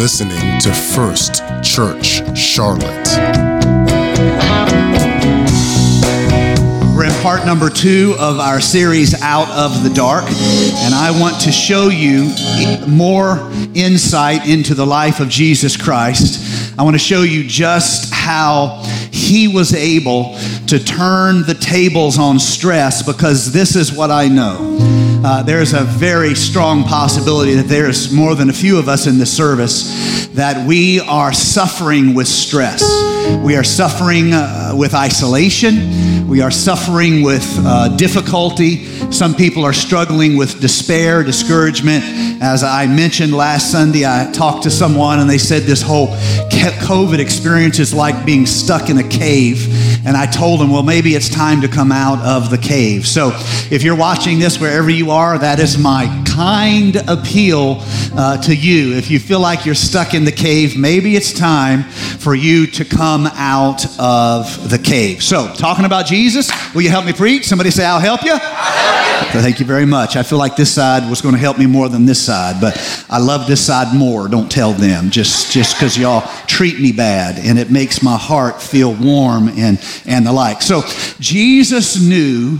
listening to First Church Charlotte. We're in part number two of our series, Out of the Dark, and I want to show you more insight into the life of Jesus Christ. I want to show you just how he was able to turn the tables on stress because this is what I know uh, there's a very strong possibility that there's more than a few of us in the service that we are suffering with stress. We are suffering uh, with isolation. We are suffering with uh, difficulty. Some people are struggling with despair, discouragement. As I mentioned last Sunday, I talked to someone and they said this whole COVID experience is like being stuck in a cave. And I told them, well, maybe it's time to come out of the cave. So if you're watching this wherever you are, that is my kind appeal uh, to you. If you feel like you're stuck in the cave, maybe it's time for you to come out of the cave. So, talking about Jesus, will you help me preach? Somebody say, I'll help you. I'll help you. Thank you very much. I feel like this side was going to help me more than this side, but I love this side more. Don't tell them just just because y'all treat me bad, and it makes my heart feel warm and and the like. So, Jesus knew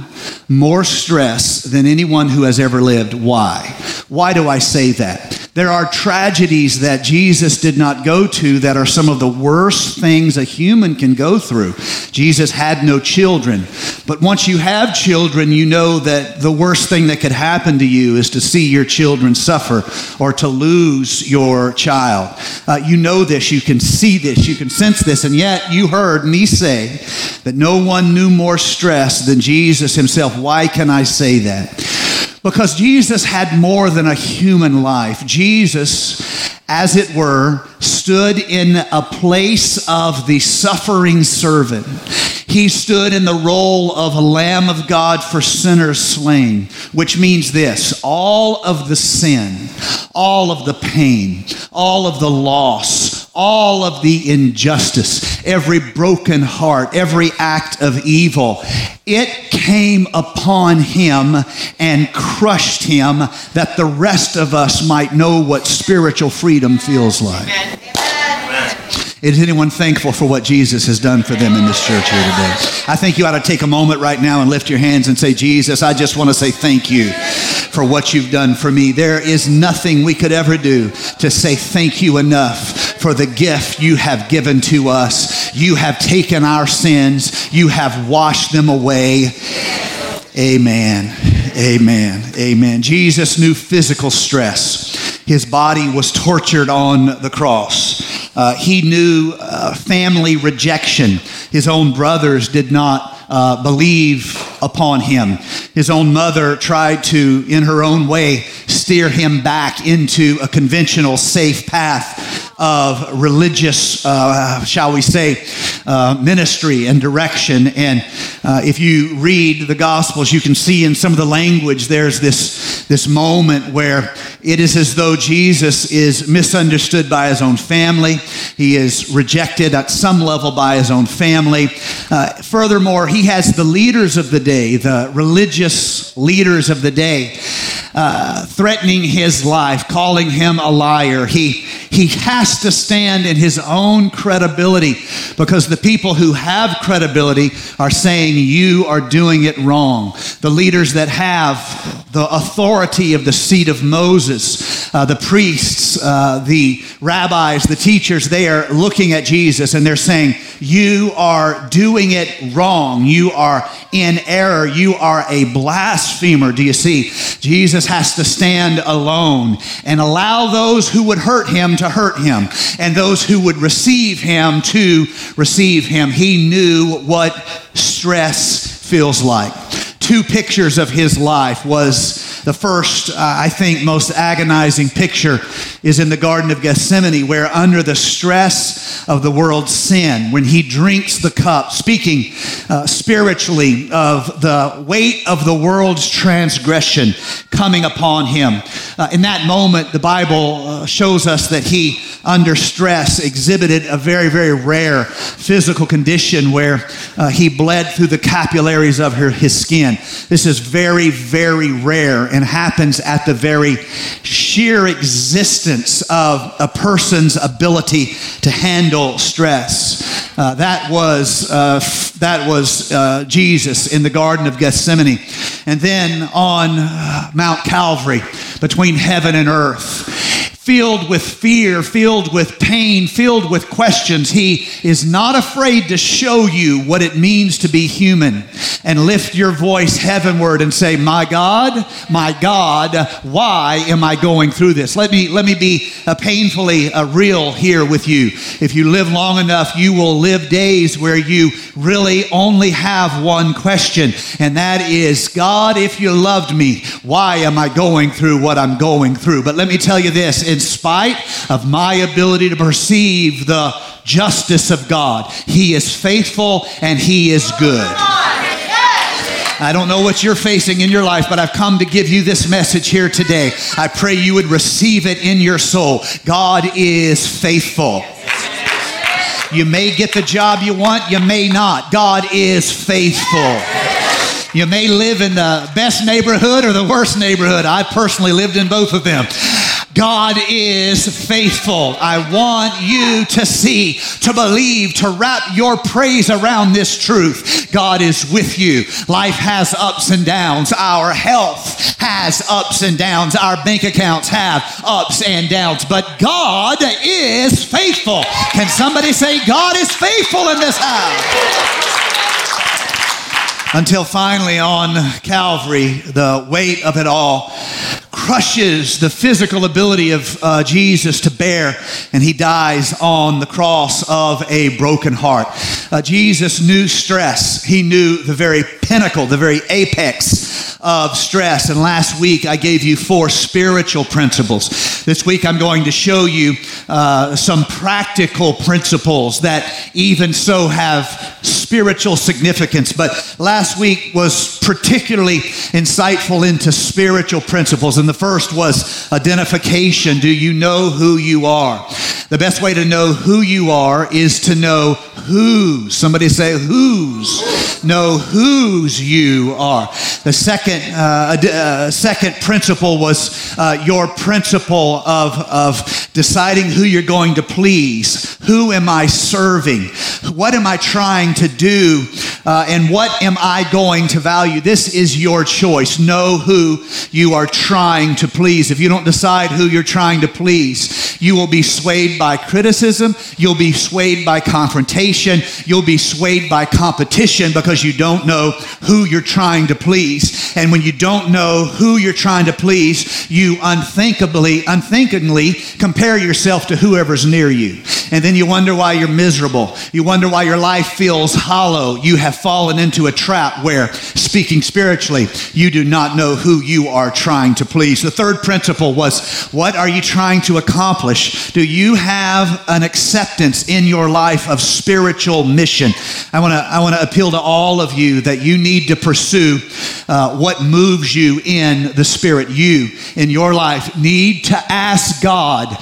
more stress than anyone who has ever lived. Why? Why do I say that? There are tragedies that Jesus did not go to that are some of the worst things a human can go through. Jesus had no children. But once you have children, you know that the worst thing that could happen to you is to see your children suffer or to lose your child. Uh, you know this, you can see this, you can sense this, and yet you heard me say that no one knew more stress than Jesus himself. Why can I say that? Because Jesus had more than a human life. Jesus, as it were, stood in a place of the suffering servant. He stood in the role of a Lamb of God for sinners slain, which means this all of the sin, all of the pain, all of the loss, all of the injustice, every broken heart, every act of evil, it came upon him and crushed him that the rest of us might know what spiritual freedom feels like. Is anyone thankful for what Jesus has done for them in this church here today? I think you ought to take a moment right now and lift your hands and say, Jesus, I just want to say thank you for what you've done for me. There is nothing we could ever do to say thank you enough for the gift you have given to us. You have taken our sins, you have washed them away. Amen. Amen. Amen. Jesus knew physical stress. His body was tortured on the cross. Uh, he knew uh, family rejection. His own brothers did not uh, believe upon him. His own mother tried to, in her own way, steer him back into a conventional, safe path of religious, uh, shall we say, uh, ministry and direction. And uh, if you read the Gospels, you can see in some of the language there's this, this moment where it is as though Jesus is misunderstood by his own family. He is rejected at some level by his own family. Uh, furthermore, he has the leaders of the day, the religious leaders of the day, uh, threatening his life, calling him a liar. He, he has to stand in his own credibility because the people who have credibility are saying you are doing it wrong. The leaders that have the authority of the seat of Moses, uh, the priests, uh, the rabbis, the teachers, they are looking at Jesus and they're saying, You are doing it wrong. You are in error. You are a blasphemer. Do you see? Jesus has to stand alone and allow those who would hurt him to hurt him and those who would receive him to receive him. He knew what stress feels like. Two pictures of his life was the first, uh, I think, most agonizing picture is in the Garden of Gethsemane, where under the stress of the world's sin, when he drinks the cup, speaking uh, spiritually of the weight of the world's transgression coming upon him. Uh, in that moment, the Bible uh, shows us that he, under stress, exhibited a very, very rare physical condition where uh, he bled through the capillaries of his skin. This is very, very rare and happens at the very sheer existence of a person's ability to handle stress. Uh, that was, uh, f- that was uh, Jesus in the Garden of Gethsemane. And then on uh, Mount Calvary, between heaven and earth, filled with fear, filled with pain, filled with questions. He is not afraid to show you what it means to be human and lift your voice heavenward and say, My God, my God, why am I going through this? Let me, let me be uh, painfully uh, real here with you. If you live long enough, you will live days where you really only have one question, and that is, God, if you loved me, why am I going through what I'm going through? But let me tell you this in spite of my ability to perceive the justice of God, He is faithful and He is good. I don't know what you're facing in your life, but I've come to give you this message here today. I pray you would receive it in your soul. God is faithful. You may get the job you want, you may not. God is faithful. You may live in the best neighborhood or the worst neighborhood. I personally lived in both of them. God is faithful. I want you to see, to believe, to wrap your praise around this truth. God is with you. Life has ups and downs. Our health has ups and downs. Our bank accounts have ups and downs. But God is faithful. Can somebody say, God is faithful in this house? Until finally on Calvary, the weight of it all crushes the physical ability of uh, Jesus to bear, and he dies on the cross of a broken heart. Uh, Jesus knew stress. He knew the very pinnacle, the very apex of stress. And last week I gave you four spiritual principles. This week I'm going to show you uh, some practical principles that even so have spiritual significance. But last week was particularly insightful into spiritual principles. And the first was identification. Do you know who you are? The best way to know who you are is to know whose. Somebody say whose. Know whose you are. The second, uh, uh, second principle was uh, your principle of, of deciding who you're going to please. Who am I serving? What am I trying to do? Uh, and what am I going to value? This is your choice. Know who you are trying to please. If you don't decide who you're trying to please, you will be swayed by criticism. You'll be swayed by confrontation. You'll be swayed by competition because you don't know who you're trying to please. And when you don't know who you're trying to please, you unthinkably, unthinkingly compare yourself to whoever's near you. And then you wonder why you're miserable. You wonder why your life feels hollow. You have fallen into a trap where, speaking spiritually, you do not know who you are trying to please. The third principle was what are you trying to accomplish? Do you have an acceptance in your life of spiritual mission? I want to I want to appeal to all of you that you need to pursue uh, what moves you in the spirit. You in your life need to ask God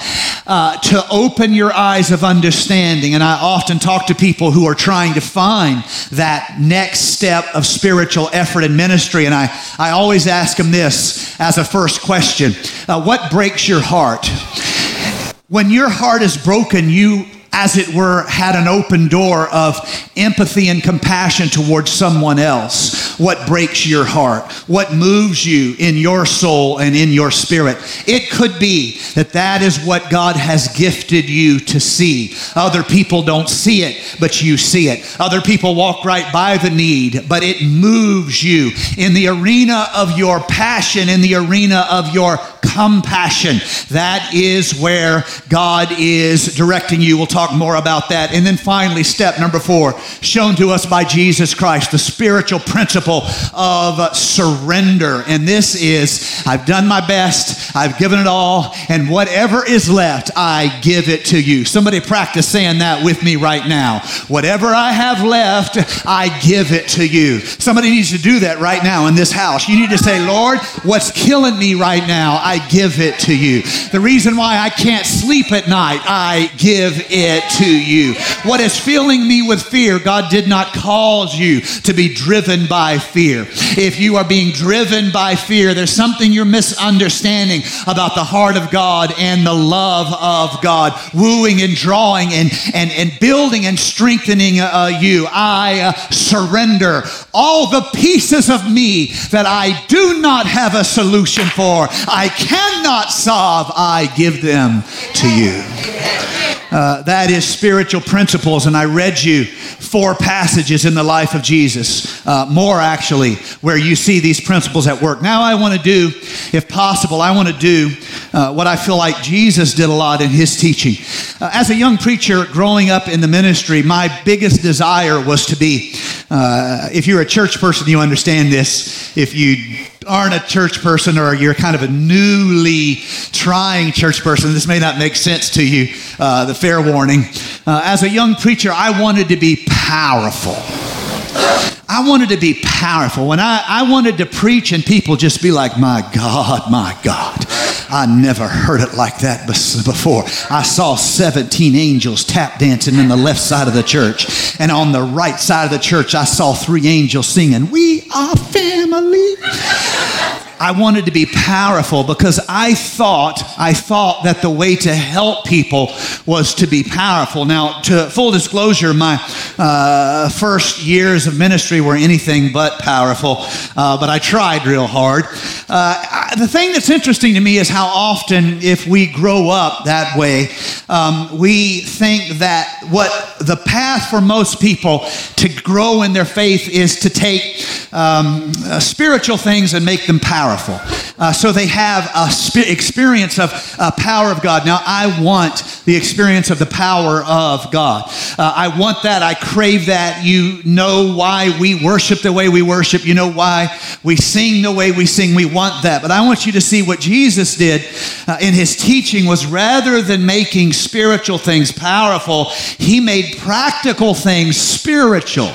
uh, to open your eyes of understanding. And I often talk to people who are trying to find that next step of spiritual effort and ministry. And I, I always ask them this as a first question uh, What breaks your heart? When your heart is broken, you as it were, had an open door of empathy and compassion towards someone else. What breaks your heart? What moves you in your soul and in your spirit? It could be that that is what God has gifted you to see. Other people don't see it, but you see it. Other people walk right by the need, but it moves you in the arena of your passion, in the arena of your compassion. That is where God is directing you. We'll talk more about that. And then finally, step number four, shown to us by Jesus Christ, the spiritual principle of surrender. And this is I've done my best, I've given it all, and whatever is left, I give it to you. Somebody practice saying that with me right now. Whatever I have left, I give it to you. Somebody needs to do that right now in this house. You need to say, Lord, what's killing me right now, I give it to you. The reason why I can't sleep at night, I give it to you. What is filling me with fear, God did not cause you to be driven by fear. If you are being driven by fear, there's something you're misunderstanding about the heart of God and the love of God, wooing and drawing and, and, and building and strengthening uh, you. I uh, surrender all the pieces of me that I do not have a solution for, I cannot solve, I give them to you. Uh, that is spiritual principles, and I read you four passages in the life of Jesus, uh, more actually, where you see these principles at work. Now, I want to do, if possible, I want to do uh, what I feel like Jesus did a lot in his teaching. Uh, as a young preacher growing up in the ministry, my biggest desire was to be, uh, if you're a church person, you understand this. If you aren't a church person or you're kind of a newly trying church person, this may not make sense to you, uh, the fair warning. Uh, as a young preacher, I wanted to be powerful. I wanted to be powerful. When I, I wanted to preach and people just be like, my God, my God. I never heard it like that before. I saw 17 angels tap dancing in the left side of the church. And on the right side of the church, I saw three angels singing, We are family. I wanted to be powerful because I thought I thought that the way to help people was to be powerful. Now, to full disclosure, my uh, first years of ministry were anything but powerful, uh, but I tried real hard. Uh, I, the thing that's interesting to me is how often, if we grow up that way, um, we think that what the path for most people to grow in their faith is to take um, uh, spiritual things and make them powerful powerful. Uh, so they have a sp- experience of uh, power of God. Now, I want the experience of the power of God. Uh, I want that. I crave that. You know why we worship the way we worship. You know why we sing the way we sing. We want that. But I want you to see what Jesus did uh, in his teaching was rather than making spiritual things powerful, he made practical things spiritual.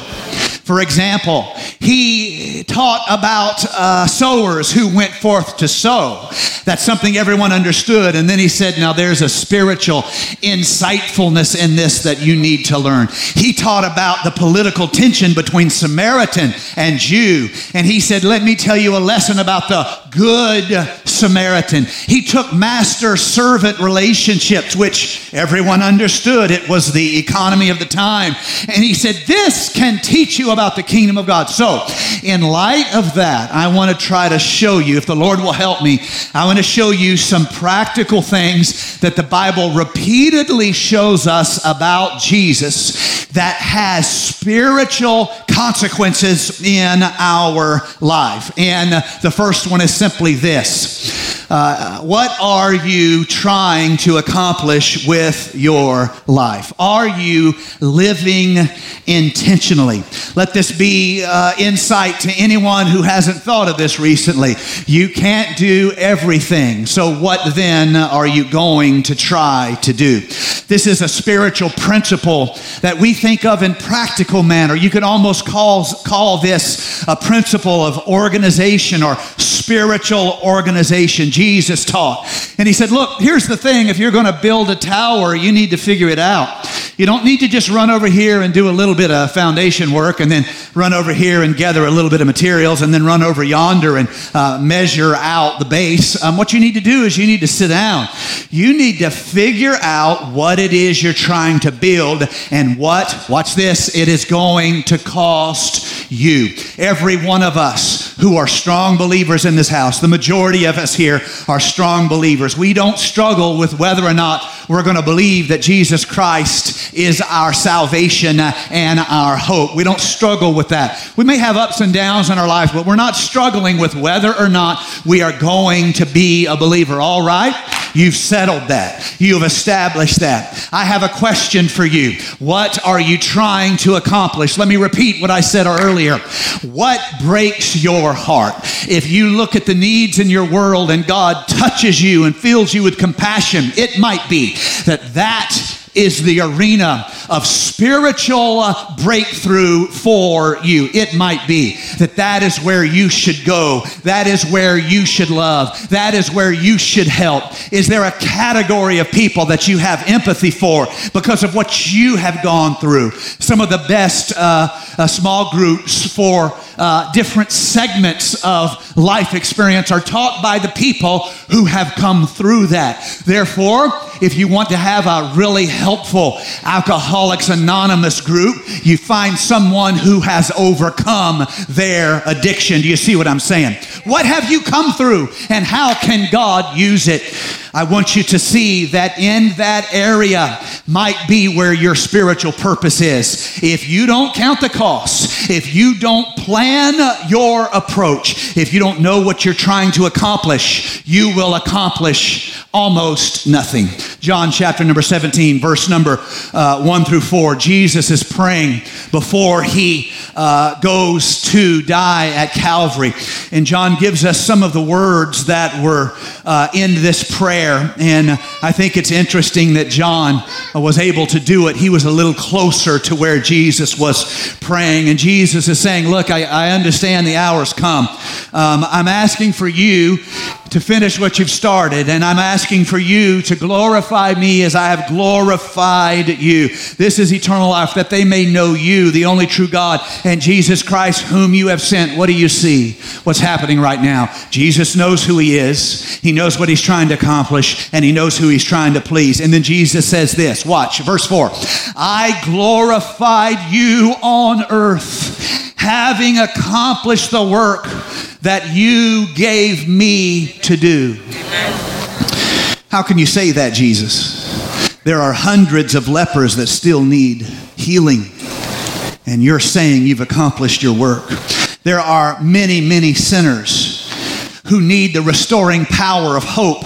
For example, he taught about uh, sowers who went forth to sow. That's something everyone understood. And then he said, Now there's a spiritual insightfulness in this that you need to learn. He taught about the political tension between Samaritan and Jew. And he said, Let me tell you a lesson about the good Samaritan. He took master servant relationships, which everyone understood. It was the economy of the time. And he said, This can teach you about the kingdom of God. So, in light of that, I want to try to show you, if the Lord will help me, I want to show you some practical things that the Bible repeatedly shows us about Jesus that has spiritual consequences in our life. And the first one is simply this uh, What are you trying to accomplish with your life? Are you living intentionally? Let this be uh, insight to anyone who hasn't thought of this recently. You can't do everything. So, what then are you going to try to do? This is a spiritual principle that we think of in practical manner. You could almost call, call this a principle of organization or spiritual organization. Jesus taught. And he said, Look, here's the thing if you're going to build a tower, you need to figure it out. You don't need to just run over here and do a little bit of foundation work and then run over here and gather a little bit of materials and then run over yonder and uh, measure out the base. Um, what you need to do is you need to sit down. You need to figure out what it is you're trying to build and what, watch this, it is going to cost you. Every one of us who are strong believers in this house, the majority of us here are strong believers. We don't struggle with whether or not we're going to believe that Jesus Christ is our salvation and our hope. We don't struggle with that. We may have ups and downs in our life, but we're not struggling with whether or not we are going to be a believer. All right? You've settled that. You've established that. I have a question for you. What are you trying to accomplish? Let me repeat what I said earlier. What breaks your heart? If you look at the needs in your world and God touches you and fills you with compassion, it might be that that is the arena of spiritual uh, breakthrough for you. It might be that that is where you should go. That is where you should love. That is where you should help. Is there a category of people that you have empathy for because of what you have gone through? Some of the best uh, uh, small groups for uh, different segments of life experience are taught by the people who have come through that. Therefore, if you want to have a really helpful Alcoholics Anonymous group, you find someone who has overcome their addiction. Do you see what I'm saying? What have you come through and how can God use it? I want you to see that in that area might be where your spiritual purpose is. If you don't count the costs, if you don't plan your approach, if you don't know what you're trying to accomplish, you will accomplish almost nothing. John chapter number 17, verse number uh, 1 through 4. Jesus is praying before he uh, goes to die at Calvary. And John gives us some of the words that were uh, in this prayer. And I think it's interesting that John was able to do it. He was a little closer to where Jesus was praying. And Jesus is saying, Look, I, I understand the hour's come. Um, I'm asking for you to finish what you've started, and I'm asking for you to glorify me as I have glorified you. This is eternal life, that they may know you, the only true God, and Jesus Christ, whom you have sent. What do you see? What's happening right now? Jesus knows who he is, he knows what he's trying to accomplish, and he knows who he's trying to please. And then Jesus says this watch, verse 4 I glorified you on earth, having accomplished the work that you gave me to do. How can you say that, Jesus? There are hundreds of lepers that still need healing, and you're saying you've accomplished your work. There are many, many sinners who need the restoring power of hope.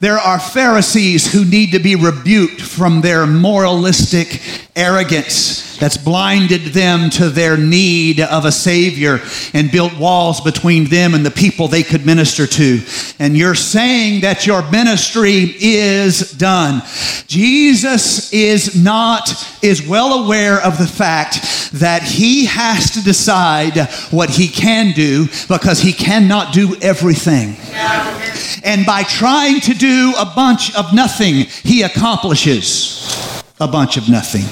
There are Pharisees who need to be rebuked from their moralistic arrogance that's blinded them to their need of a Savior and built walls between them and the people they could minister to. And you're saying that your ministry is done. Jesus is not, is well aware of the fact that he has to decide what he can do because he cannot do everything. And by trying to do a bunch of nothing, he accomplishes a bunch of nothing.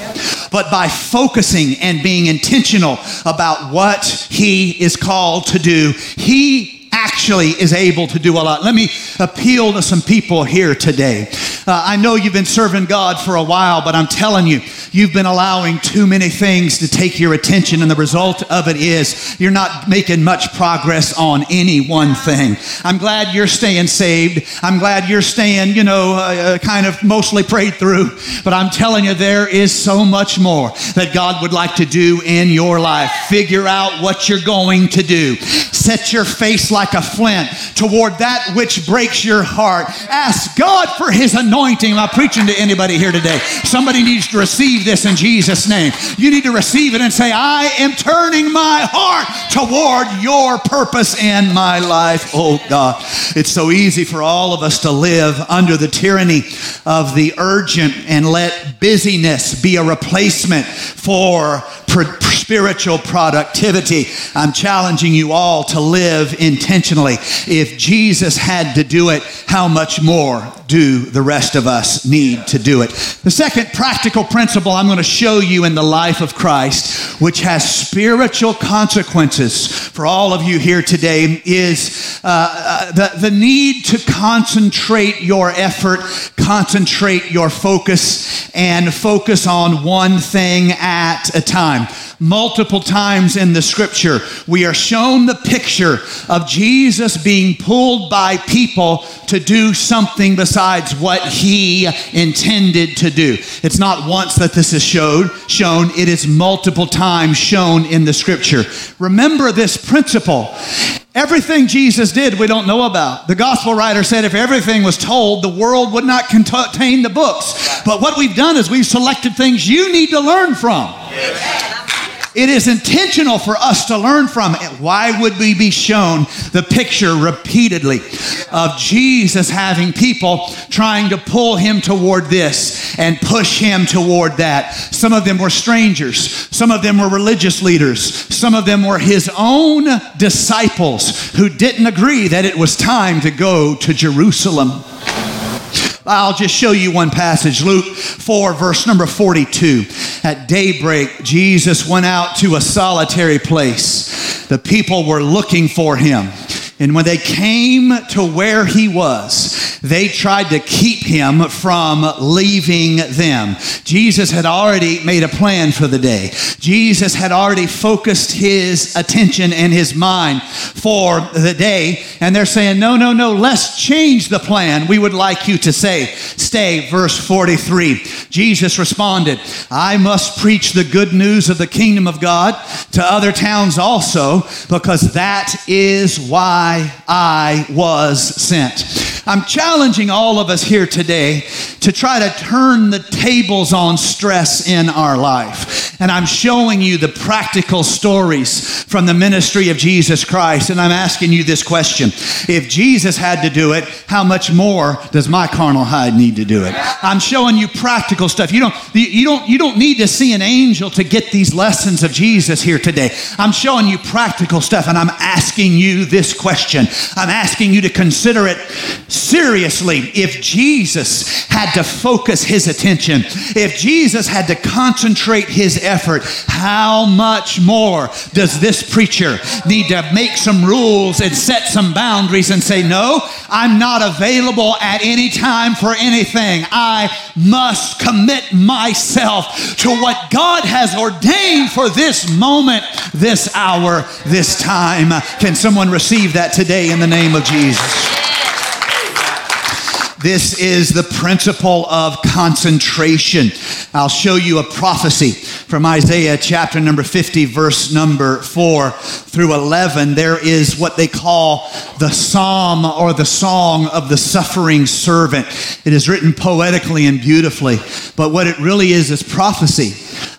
But by focusing and being intentional about what he is called to do, he actually is able to do a lot. Let me appeal to some people here today. Uh, I know you've been serving God for a while, but I'm telling you, you've been allowing too many things to take your attention, and the result of it is you're not making much progress on any one thing. I'm glad you're staying saved. I'm glad you're staying, you know, uh, uh kind of mostly prayed through, but I'm telling you, there is so much more that God would like to do in your life. Figure out what you're going to do. Set your face like like a flint toward that which breaks your heart. Ask God for His anointing. Am I preaching to anybody here today? Somebody needs to receive this in Jesus' name. You need to receive it and say, I am turning my heart toward your purpose in my life. Oh God, it's so easy for all of us to live under the tyranny of the urgent and let busyness be a replacement for spiritual productivity. I'm challenging you all to live intentionally. If Jesus had to do it, how much more do the rest of us need to do it? The second practical principle I'm going to show you in the life of Christ, which has spiritual consequences for all of you here today, is uh, uh the, the need to concentrate your effort, concentrate your focus, and focus on one thing at a time multiple times in the scripture, we are shown the picture of Jesus being pulled by people to do something besides what he intended to do. It's not once that this is showed, shown, it is multiple times shown in the scripture. Remember this principle. Everything Jesus did, we don't know about. The gospel writer said if everything was told, the world would not contain the books. But what we've done is we've selected things you need to learn from. It is intentional for us to learn from it. Why would we be shown the picture repeatedly of Jesus having people trying to pull him toward this and push him toward that? Some of them were strangers, some of them were religious leaders, some of them were his own disciples who didn't agree that it was time to go to Jerusalem. I'll just show you one passage Luke 4, verse number 42. At daybreak, Jesus went out to a solitary place. The people were looking for him. And when they came to where he was, they tried to keep him from leaving them. Jesus had already made a plan for the day. Jesus had already focused his attention and his mind for the day. And they're saying, No, no, no, let's change the plan. We would like you to say, Stay, verse 43. Jesus responded, I must preach the good news of the kingdom of God to other towns also, because that is why I was sent. I'm challenging all of us here today to try to turn the tables on stress in our life. And I'm showing you the practical stories from the ministry of Jesus Christ. And I'm asking you this question If Jesus had to do it, how much more does my carnal hide need to do it? I'm showing you practical stuff. You don't, you don't, you don't need to see an angel to get these lessons of Jesus here today. I'm showing you practical stuff, and I'm asking you this question. I'm asking you to consider it seriously. If Jesus had to focus his attention, if Jesus had to concentrate his effort, how much more does this preacher need to make some rules and set some boundaries and say, No, I'm not available at any time for anything. I must commit myself to what God has ordained for this moment, this hour, this time. Can someone receive that today in the name of Jesus? This is the principle of concentration. I'll show you a prophecy from Isaiah chapter number 50, verse number 4 through 11. There is what they call the psalm or the song of the suffering servant. It is written poetically and beautifully, but what it really is is prophecy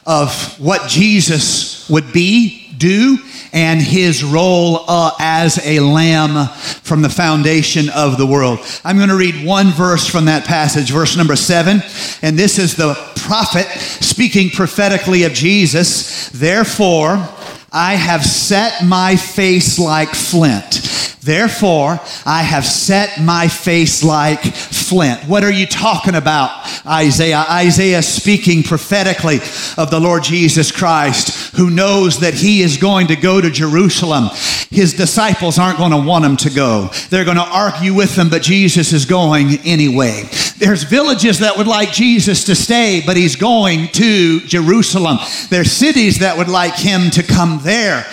of what Jesus would be, do, and his role uh, as a lamb from the foundation of the world. I'm going to read one verse from that passage, verse number seven, and this is the prophet speaking prophetically of Jesus. Therefore, I have set my face like flint. Therefore, I have set my face like flint. What are you talking about, Isaiah? Isaiah speaking prophetically of the Lord Jesus Christ, who knows that he is going to go to Jerusalem. His disciples aren't going to want him to go. They're going to argue with him, but Jesus is going anyway. There's villages that would like Jesus to stay, but he's going to Jerusalem. There's cities that would like him to come there.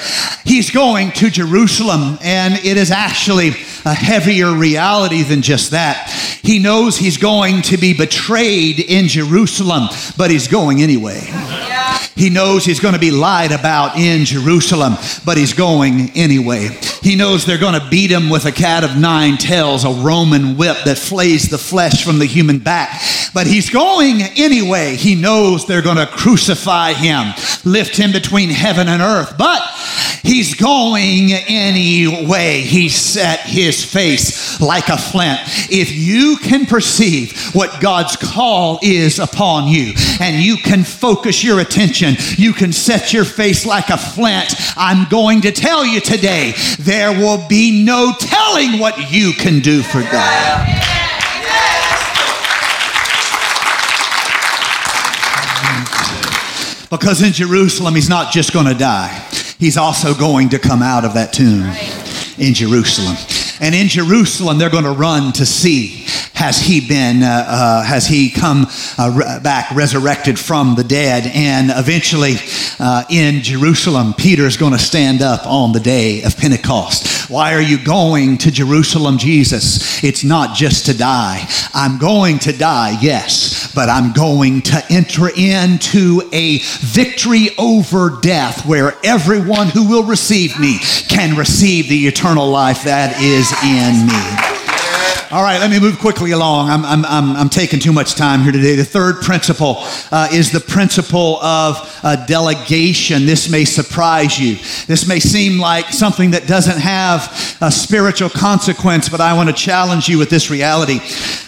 He's going to Jerusalem, and it is actually a heavier reality than just that. He knows he's going to be betrayed in Jerusalem, but he's going anyway. He knows he's going to be lied about in Jerusalem, but he's going anyway. He knows they're going to beat him with a cat of nine tails, a Roman whip that flays the flesh from the human back. But he's going anyway. He knows they're going to crucify him, lift him between heaven and earth. But he's going anyway. He set his face like a flint. If you can perceive what God's call is upon you and you can focus your attention, you can set your face like a flint. I'm going to tell you today, there will be no telling what you can do for God. Because in Jerusalem, he's not just going to die, he's also going to come out of that tomb in Jerusalem. And in Jerusalem, they're going to run to see has he been, uh, uh, has he come uh, re- back resurrected from the dead? And eventually uh, in Jerusalem, Peter is going to stand up on the day of Pentecost. Why are you going to Jerusalem, Jesus? It's not just to die. I'm going to die, yes, but I'm going to enter into a victory over death where everyone who will receive me can receive the eternal life that is in me. All right, let me move quickly along. I'm, I'm, I'm, I'm taking too much time here today. The third principle uh, is the principle of uh, delegation. This may surprise you. This may seem like something that doesn't have a spiritual consequence, but I want to challenge you with this reality.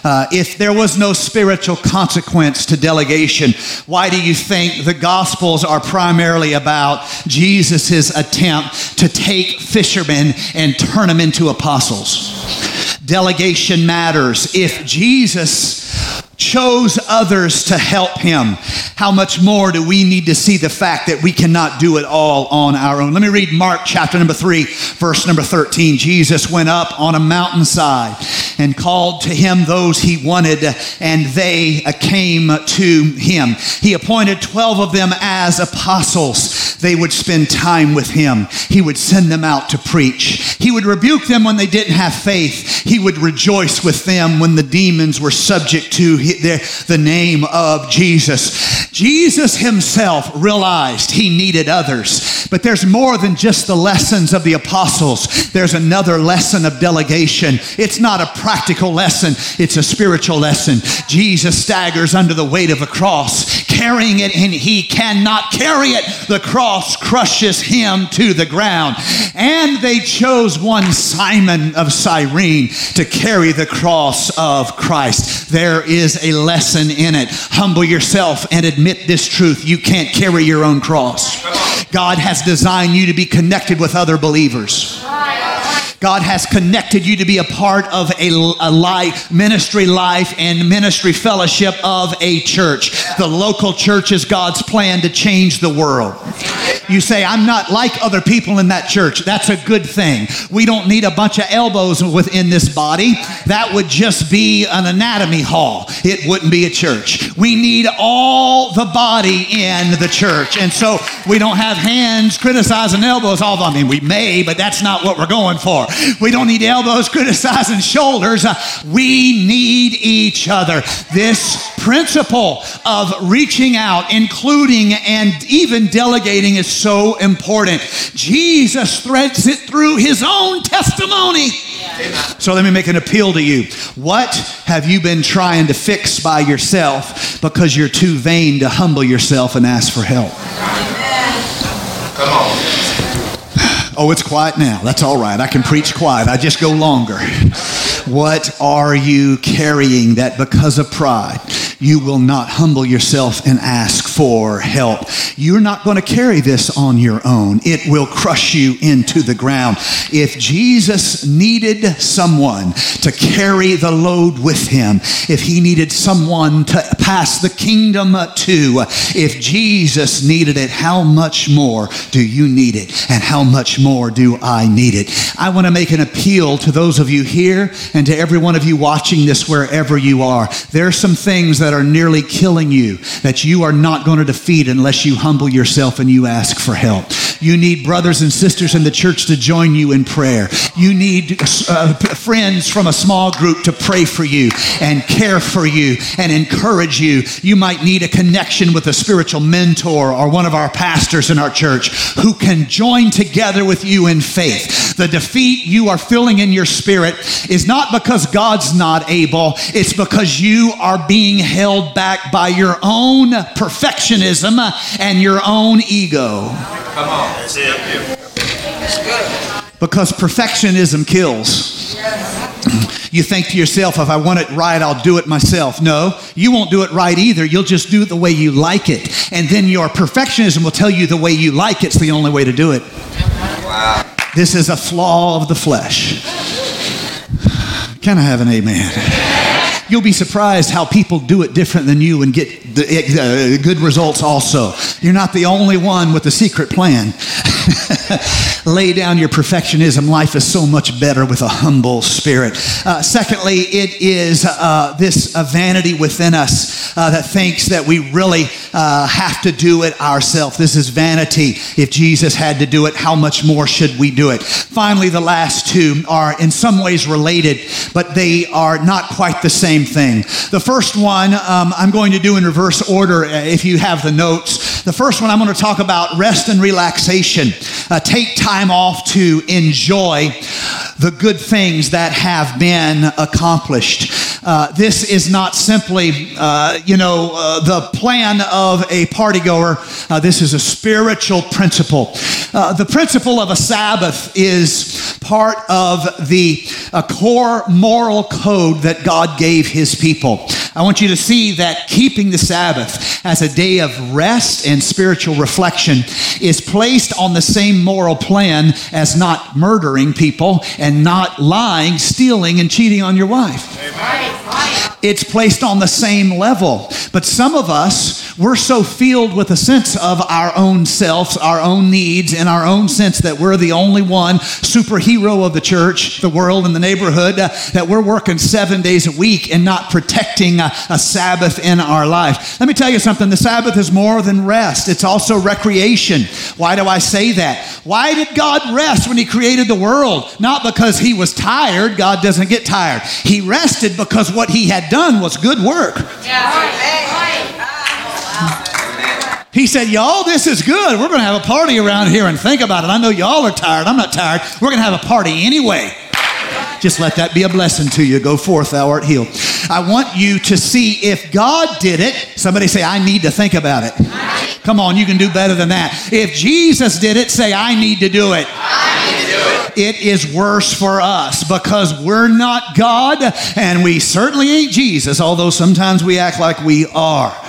Uh, if there was no spiritual consequence to delegation, why do you think the Gospels are primarily about Jesus' attempt to take fishermen and turn them into apostles? Delegation matters. If Jesus chose others to help him, how much more do we need to see the fact that we cannot do it all on our own? Let me read Mark chapter number 3, verse number 13. Jesus went up on a mountainside and called to him those he wanted, and they came to him. He appointed 12 of them as apostles. They would spend time with him, he would send them out to preach. He would rebuke them when they didn't have faith, he would rejoice with them when the demons were subject to the, name of Jesus. Jesus himself realized he needed others, but there's more than just the lessons of the apostles. There's another lesson of delegation. It's not a practical lesson, it's a spiritual lesson. Jesus staggers under the weight of a cross, carrying it, and he cannot carry it. The cross crushes him to the ground. And they chose one Simon of Cyrene to carry the cross of Christ. There is a lesson in it. Humble yourself and admit this truth. You can't carry your own cross. God has designed you to be connected with other believers. God has connected you to be a part of a, a life, ministry life and ministry fellowship of a church. The local church is God's plan to change the world. You say, I'm not like other people in that church. That's a good thing. We don't need a bunch of elbows within this body. That would just be an anatomy hall. It wouldn't be a church. We need all the body in the church. And so we don't have hands criticizing elbows. Although, I mean, we may, but that's not what we're going for. We don't need elbows criticizing shoulders. Uh, we need each other. This principle of reaching out, including and even delegating is so important. Jesus threads it through his own testimony. So let me make an appeal to you. What have you been trying to fix by yourself because you're too vain to humble yourself and ask for help? Come on. Oh, it's quiet now. That's all right. I can preach quiet. I just go longer. What are you carrying that because of pride you will not humble yourself and ask for help? You're not going to carry this on your own. It will crush you into the ground. If Jesus needed someone to carry the load with him, if he needed someone to pass the kingdom to, if Jesus needed it, how much more do you need it? And how much more do I need it? I want to make an appeal to those of you here and to every one of you watching this wherever you are. There are some things that are nearly killing you that you are not going to defeat unless you humble yourself and you ask for help. You need brothers and sisters in the church to join you in prayer. You need uh, friends from a small group to pray for you and care for you and encourage you. You might need a connection with a spiritual mentor or one of our pastors in our church who can join together with you in faith. The defeat you are feeling in your spirit is not because God's not able, it's because you are being held back by your own perfectionism and your own ego. Come on. That's it. Because perfectionism kills. You think to yourself, if I want it right, I'll do it myself. No, you won't do it right either. You'll just do it the way you like it. And then your perfectionism will tell you the way you like it's the only way to do it. Wow. This is a flaw of the flesh. Can I have an amen? You'll be surprised how people do it different than you and get the, uh, good results also. You're not the only one with a secret plan. Lay down your perfectionism. Life is so much better with a humble spirit. Uh, secondly, it is uh, this uh, vanity within us uh, that thinks that we really uh, have to do it ourselves. This is vanity. If Jesus had to do it, how much more should we do it? Finally, the last two are in some ways related, but they are not quite the same thing. The first one um, I'm going to do in reverse order uh, if you have the notes. The first one I'm going to talk about rest and relaxation. Uh, take time off to enjoy the good things that have been accomplished. Uh, this is not simply, uh, you know, uh, the plan of a partygoer. Uh, this is a spiritual principle. Uh, the principle of a Sabbath is part of the core moral code that God gave his people. I want you to see that keeping the Sabbath as a day of rest and spiritual reflection is placed on the same moral plan as not murdering people and not lying, stealing, and cheating on your wife. It's placed on the same level. But some of us, we're so filled with a sense of our own selves, our own needs, and our own sense that we're the only one superhero of the church, the world, and the neighborhood, uh, that we're working seven days a week and not protecting a, a Sabbath in our life. Let me tell you something the Sabbath is more than rest, it's also recreation. Why do I say that? Why did God rest when He created the world? Not because He was tired, God doesn't get tired. He rested because what He had done was good work. He said, Y'all, this is good. We're going to have a party around here and think about it. I know y'all are tired. I'm not tired. We're going to have a party anyway. Just let that be a blessing to you. Go forth, thou art healed. I want you to see if God did it. Somebody say, I need to think about it. Come on, you can do better than that. If Jesus did it, say, I need to do it. It is worse for us because we're not God and we certainly ain't Jesus, although sometimes we act like we are.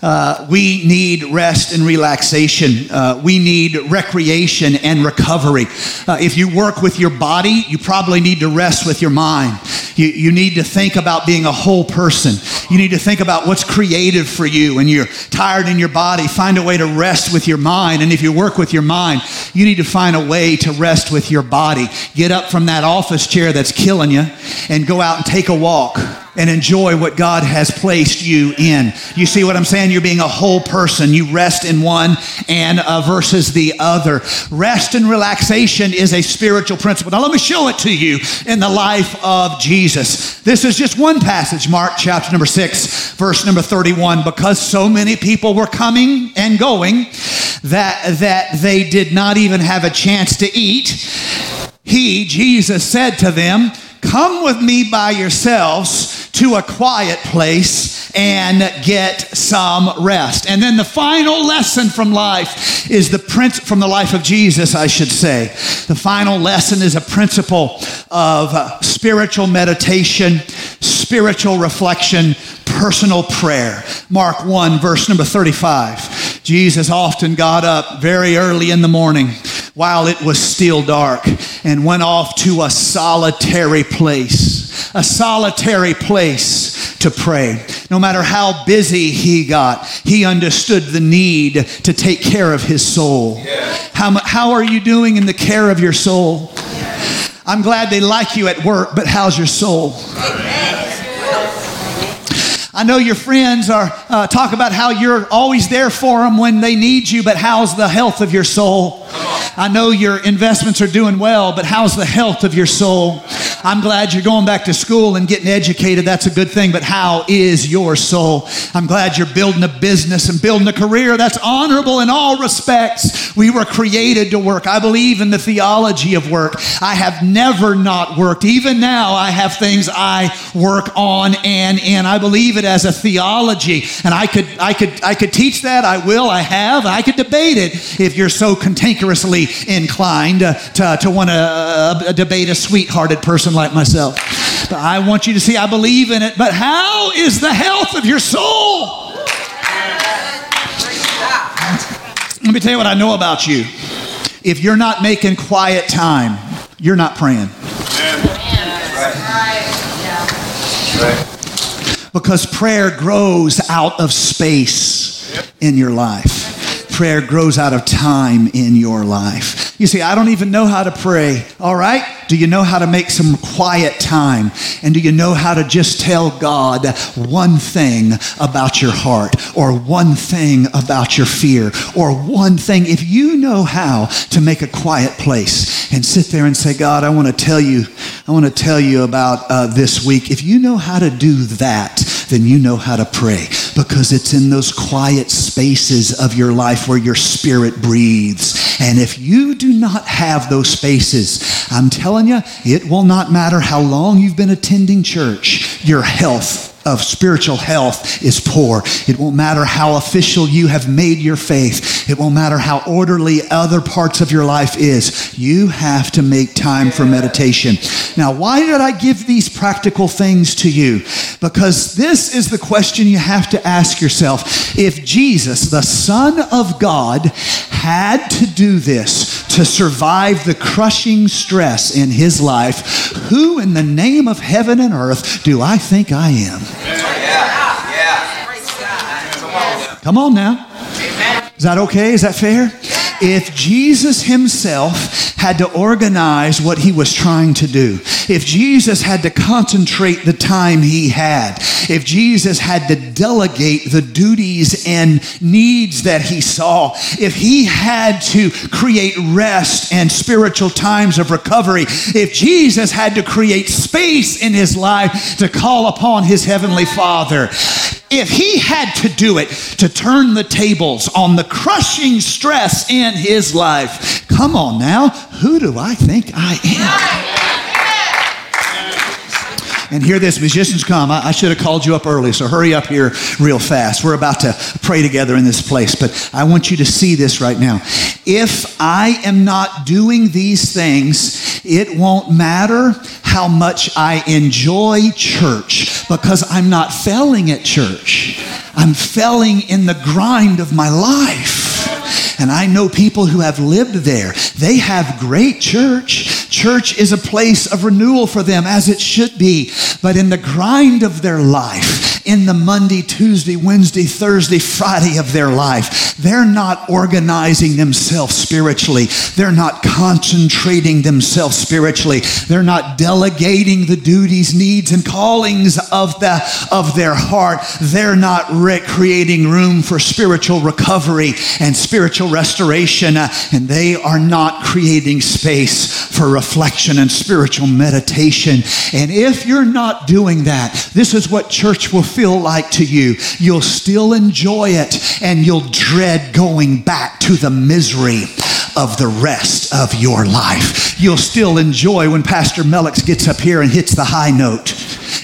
Uh, we need rest and relaxation. Uh, we need recreation and recovery. Uh, if you work with your body, you probably need to rest with your mind. You, you need to think about being a whole person. You need to think about what's creative for you. and you're tired in your body, find a way to rest with your mind. And if you work with your mind, you need to find a way to rest with your body. Get up from that office chair that's killing you and go out and take a walk and enjoy what God has placed you in. You see what I'm saying? You're being a whole person. You rest in one and uh, versus the other. Rest and relaxation is a spiritual principle. Now, let me show it to you in the life of Jesus. This is just one passage, Mark chapter number 6, verse number 31. Because so many people were coming and going that, that they did not even have a chance to eat, he, Jesus, said to them, Come with me by yourselves to a quiet place and get some rest. And then the final lesson from life is the prince from the life of Jesus, I should say. The final lesson is a principle of uh, spiritual meditation, spiritual reflection, personal prayer. Mark 1, verse number 35. Jesus often got up very early in the morning while it was still dark and went off to a solitary place, a solitary place to pray. No matter how busy he got, he understood the need to take care of his soul. How, how are you doing in the care of your soul? I'm glad they like you at work, but how's your soul? I know your friends are uh, talk about how you're always there for them when they need you, but how's the health of your soul? I know your investments are doing well, but how's the health of your soul? I'm glad you're going back to school and getting educated. That's a good thing, but how is your soul? I'm glad you're building a business and building a career that's honorable in all respects. We were created to work. I believe in the theology of work. I have never not worked. Even now, I have things I work on and in. I believe it as a theology, and I could, I could, I could teach that. I will. I have. I could debate it if you're so cantankerously inclined uh, to, to want to uh, debate a sweethearted person like myself. But I want you to see I believe in it. But how is the health of your soul? Let me tell you what I know about you. If you're not making quiet time, you're not praying. Because prayer grows out of space in your life prayer grows out of time in your life. You see, I don't even know how to pray. All right? Do you know how to make some quiet time? And do you know how to just tell God one thing about your heart or one thing about your fear or one thing? If you know how to make a quiet place and sit there and say, God, I want to tell you, I want to tell you about uh, this week. If you know how to do that, then you know how to pray because it's in those quiet spaces of your life where your spirit breathes. And if you do not have those spaces, I'm telling you, it will not matter how long you've been attending church, your health of spiritual health is poor. It won't matter how official you have made your faith. It won't matter how orderly other parts of your life is. You have to make time for meditation. Now, why did I give these practical things to you? Because this is the question you have to ask yourself. If Jesus, the Son of God, had to do this to survive the crushing stress in his life, who in the name of heaven and earth do I think I am? Yeah. Yeah. Come on now. Is that okay? Is that fair? If Jesus himself had to organize what he was trying to do, if Jesus had to concentrate the time he had, if Jesus had to delegate the duties and needs that he saw, if he had to create rest and spiritual times of recovery, if Jesus had to create space in his life to call upon his heavenly Father, if he had to do it to turn the tables on the crushing stress in his life, come on now, who do I think I am? And hear this, musicians come. I, I, should have called you up early, so hurry up here real fast. We're about to pray together in this place, but I want you to see this right now. If I am not doing these things, it won't matter how much I enjoy church because I'm not failing at church. I'm failing in the grind of my life. And I know people who have lived there. They have great church. Church is a place of renewal for them, as it should be. But in the grind of their life, in the Monday, Tuesday, Wednesday, Thursday, Friday of their life, they're not organizing themselves spiritually. They're not concentrating themselves spiritually. They're not delegating the duties, needs, and callings of, the, of their heart. They're not re- creating room for spiritual recovery and spiritual restoration. And they are not creating space for reflection and spiritual meditation. And if you're not doing that, this is what church will feel like to you. You'll still enjoy it and you'll dread going back to the misery of the rest of your life. You'll still enjoy when Pastor Melix gets up here and hits the high note.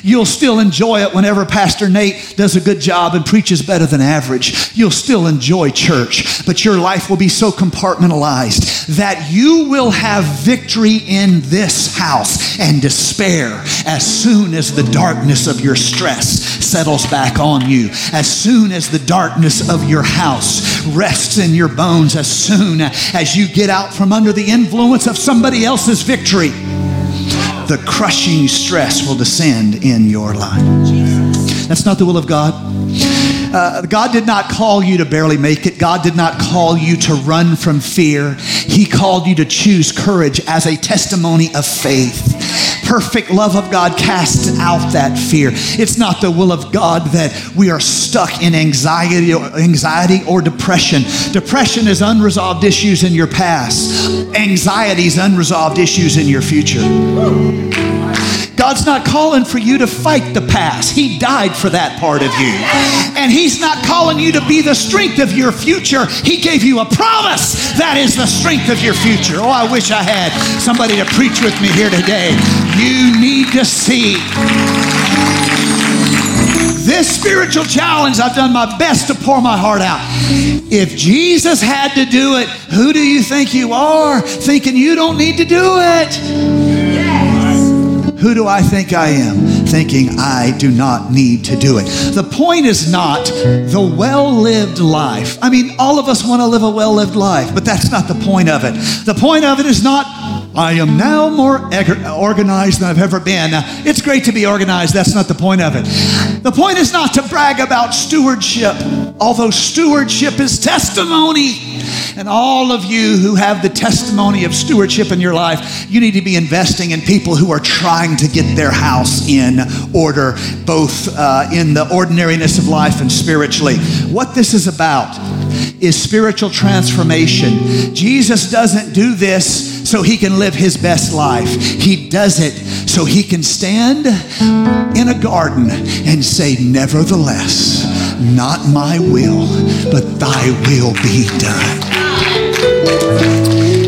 You'll still enjoy it whenever Pastor Nate does a good job and preaches better than average. You'll still enjoy church, but your life will be so compartmentalized that you will have victory in this house and despair as soon as the darkness of your stress settles back on you, as soon as the darkness of your house rests in your bones, as soon as you get out from under the influence of somebody else's victory the crushing stress will descend in your life. That's not the will of God. Uh, God did not call you to barely make it. God did not call you to run from fear. He called you to choose courage as a testimony of faith. Perfect love of God casts out that fear. It's not the will of God that we are stuck in anxiety or, anxiety or depression. Depression is unresolved issues in your past. Anxiety is unresolved issues in your future. God's not calling for you to fight the past. He died for that part of you. And He's not calling you to be the strength of your future. He gave you a promise that is the strength of your future. Oh, I wish I had somebody to preach with me here today. You need to see this spiritual challenge, I've done my best to pour my heart out. If Jesus had to do it, who do you think you are thinking you don't need to do it? Who do I think I am? Thinking I do not need to do it. The point is not the well lived life. I mean, all of us want to live a well lived life, but that's not the point of it. The point of it is not I am now more organized than I've ever been. It's great to be organized. That's not the point of it. The point is not to brag about stewardship, although stewardship is testimony. And all of you who have the testimony of stewardship in your life, you need to be investing in people who are trying to get their house in order, both uh, in the ordinariness of life and spiritually. What this is about is spiritual transformation. Jesus doesn't do this so he can live his best life. He does it so he can stand in a garden and say, Nevertheless, not my will, but thy will be done.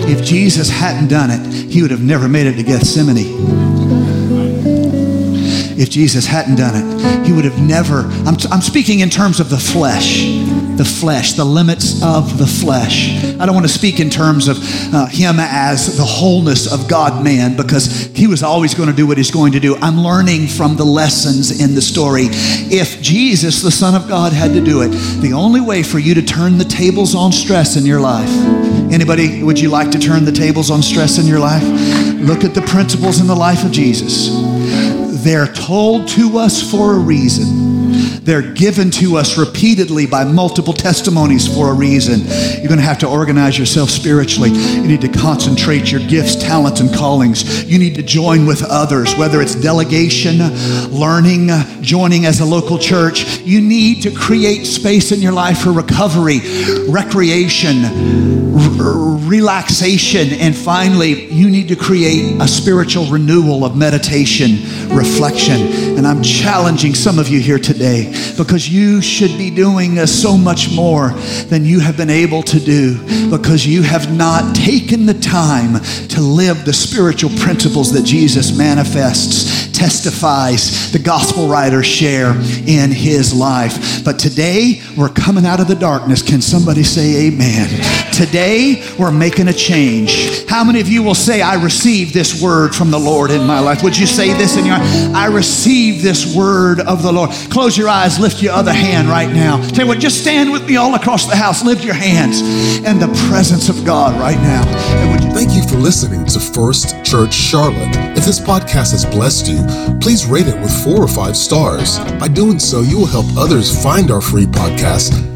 If Jesus hadn't done it, he would have never made it to Gethsemane if Jesus hadn't done it. He would have never, I'm, I'm speaking in terms of the flesh, the flesh, the limits of the flesh. I don't want to speak in terms of uh, him as the wholeness of God man because he was always going to do what he's going to do. I'm learning from the lessons in the story. If Jesus, the Son of God, had to do it, the only way for you to turn the tables on stress in your life, anybody, would you like to turn the tables on stress in your life? Look at the principles in the life of Jesus. They're told to us for a reason. They're given to us repeatedly by multiple testimonies for a reason. You're going to have to organize yourself spiritually. You need to concentrate your gifts, talents, and callings. You need to join with others, whether it's delegation, learning, joining as a local church. You need to create space in your life for recovery, recreation, r- relaxation, and finally, you need to create a spiritual renewal of meditation, reflection. And I'm challenging some of you here today because you should be doing uh, so much more than you have been able to do because you have not taken the time to live the spiritual principles that Jesus manifests, testifies, the gospel writers share in his life. But today, we're coming out of the darkness. Can somebody say amen? Today, we're making a change. How many of you will say, I received this word from the Lord in my life? Would you say this in your I receive this word of the Lord. Close your eyes, lift your other hand right now. Tell you what, just stand with me all across the house. Lift your hands in the presence of God right now. You Thank you for listening to First Church Charlotte. If this podcast has blessed you, please rate it with four or five stars. By doing so, you will help others find our free podcast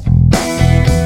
Thank you.